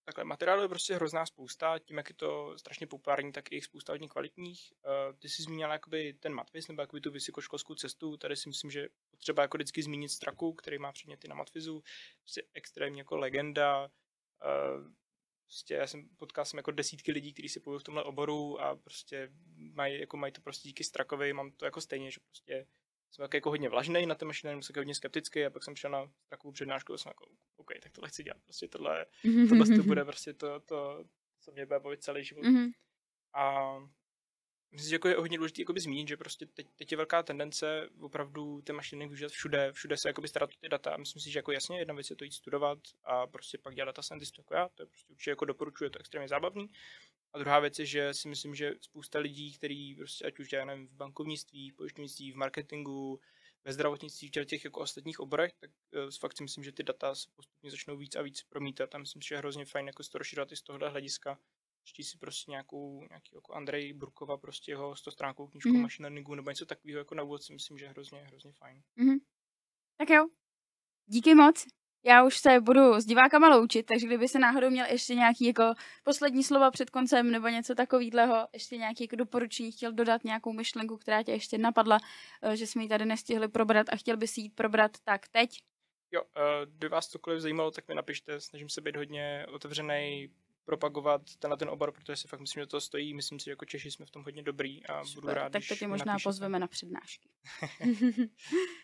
Takhle materiálu je prostě hrozná spousta, tím, jak je to strašně populární, tak i jich spousta hodně kvalitních. Uh, ty jsi zmínila jakoby ten Matfiz, nebo jakoby tu vysokoškolskou cestu, tady si myslím, že potřeba jako vždycky zmínit Straku, který má předměty na Matfizu, prostě extrémně jako legenda, uh, prostě já jsem potkal jsem jako desítky lidí, kteří se pojují v tomhle oboru a prostě mají, jako mají to prostě díky Strakovi, mám to jako stejně, že prostě jsem tak jako hodně vlažný na té mašině, jsem hodně skeptický a pak jsem šel na takovou přednášku a jsem jako, OK, tak tohle chci dělat, prostě tohle, tohle to bude prostě to, to, co mě bude bavit celý život. Mm-hmm. A myslím, že jako je hodně důležité jakoby zmínit, že prostě teď, teď, je velká tendence opravdu ty mašiny využívat všude, všude se jakoby starat o ty data. Myslím si, že jako jasně jedna věc je to jít studovat a prostě pak dělat data scientist jako já, to je prostě určitě jako doporučuje, to extrémně zábavný. A druhá věc je, že si myslím, že spousta lidí, kteří prostě ať už dělají v bankovnictví, v pojišťovnictví, v marketingu, ve zdravotnictví, v těch jako ostatních oborech, tak uh, fakt si myslím, že ty data se postupně začnou víc a víc promítat a myslím, že je hrozně fajn jako to rozšířovat i z tohohle hlediska. Čtí si prostě nějakou, nějaký jako Andrej Brukova, prostě jeho 100 stránkou knížku mm. machine learningu nebo něco takového jako na úvod si myslím, že je hrozně, hrozně fajn. Mm-hmm. Tak jo, díky moc. Já už se budu s divákama loučit, takže kdyby se náhodou měl ještě nějaký jako poslední slova před koncem nebo něco takového, ještě nějaký jako doporučení, chtěl dodat nějakou myšlenku, která tě ještě napadla, eh, že jsme ji tady nestihli probrat a chtěl by si probrat, tak teď. Jo, eh, kdyby vás cokoliv zajímalo, tak mi napište, snažím se být hodně otevřený, propagovat tenhle ten obor, protože si fakt myslím, že to stojí. Myslím si, že jako Češi jsme v tom hodně dobrý a Super, budu rád, Tak to tě možná napíšete. pozveme na přednášky.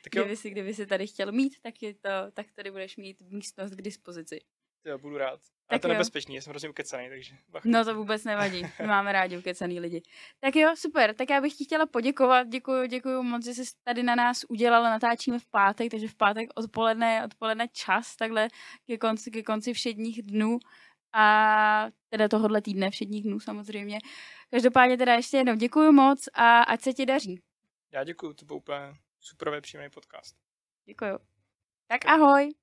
tak jo. Kdyby si, kdyby si tady chtěl mít, tak, je to, tak tady budeš mít místnost k dispozici. Jo, budu rád. A to je nebezpečný, jsem hrozně ukecaný, takže... Bach. No to vůbec nevadí, my máme rádi ukecaný lidi. Tak jo, super, tak já bych ti chtěla poděkovat, děkuji, děkuji moc, že jsi tady na nás udělala, natáčíme v pátek, takže v pátek odpoledne, odpoledne čas, takhle ke konci, ke konci všedních dnů a teda tohohle týdne, všedních dnů samozřejmě. Každopádně teda ještě jednou děkuji moc a ať se ti daří. Já děkuji, to byl úplně super příjemný podcast. Děkuji. Tak ahoj.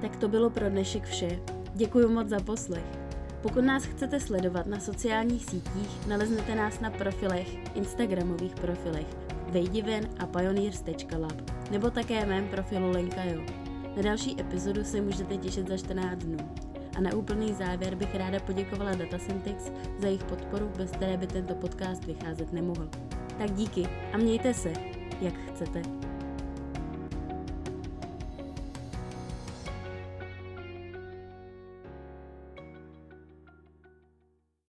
Tak to bylo pro dnešek vše. Děkuji moc za poslech. Pokud nás chcete sledovat na sociálních sítích, naleznete nás na profilech, Instagramových profilech vejdiven a pioneers.lab nebo také mém profilu Lenka Jo. Na další epizodu se můžete těšit za 14 dnů. A na úplný závěr bych ráda poděkovala Datasyntex za jejich podporu, bez které by tento podcast vycházet nemohl. Tak díky a mějte se, jak chcete.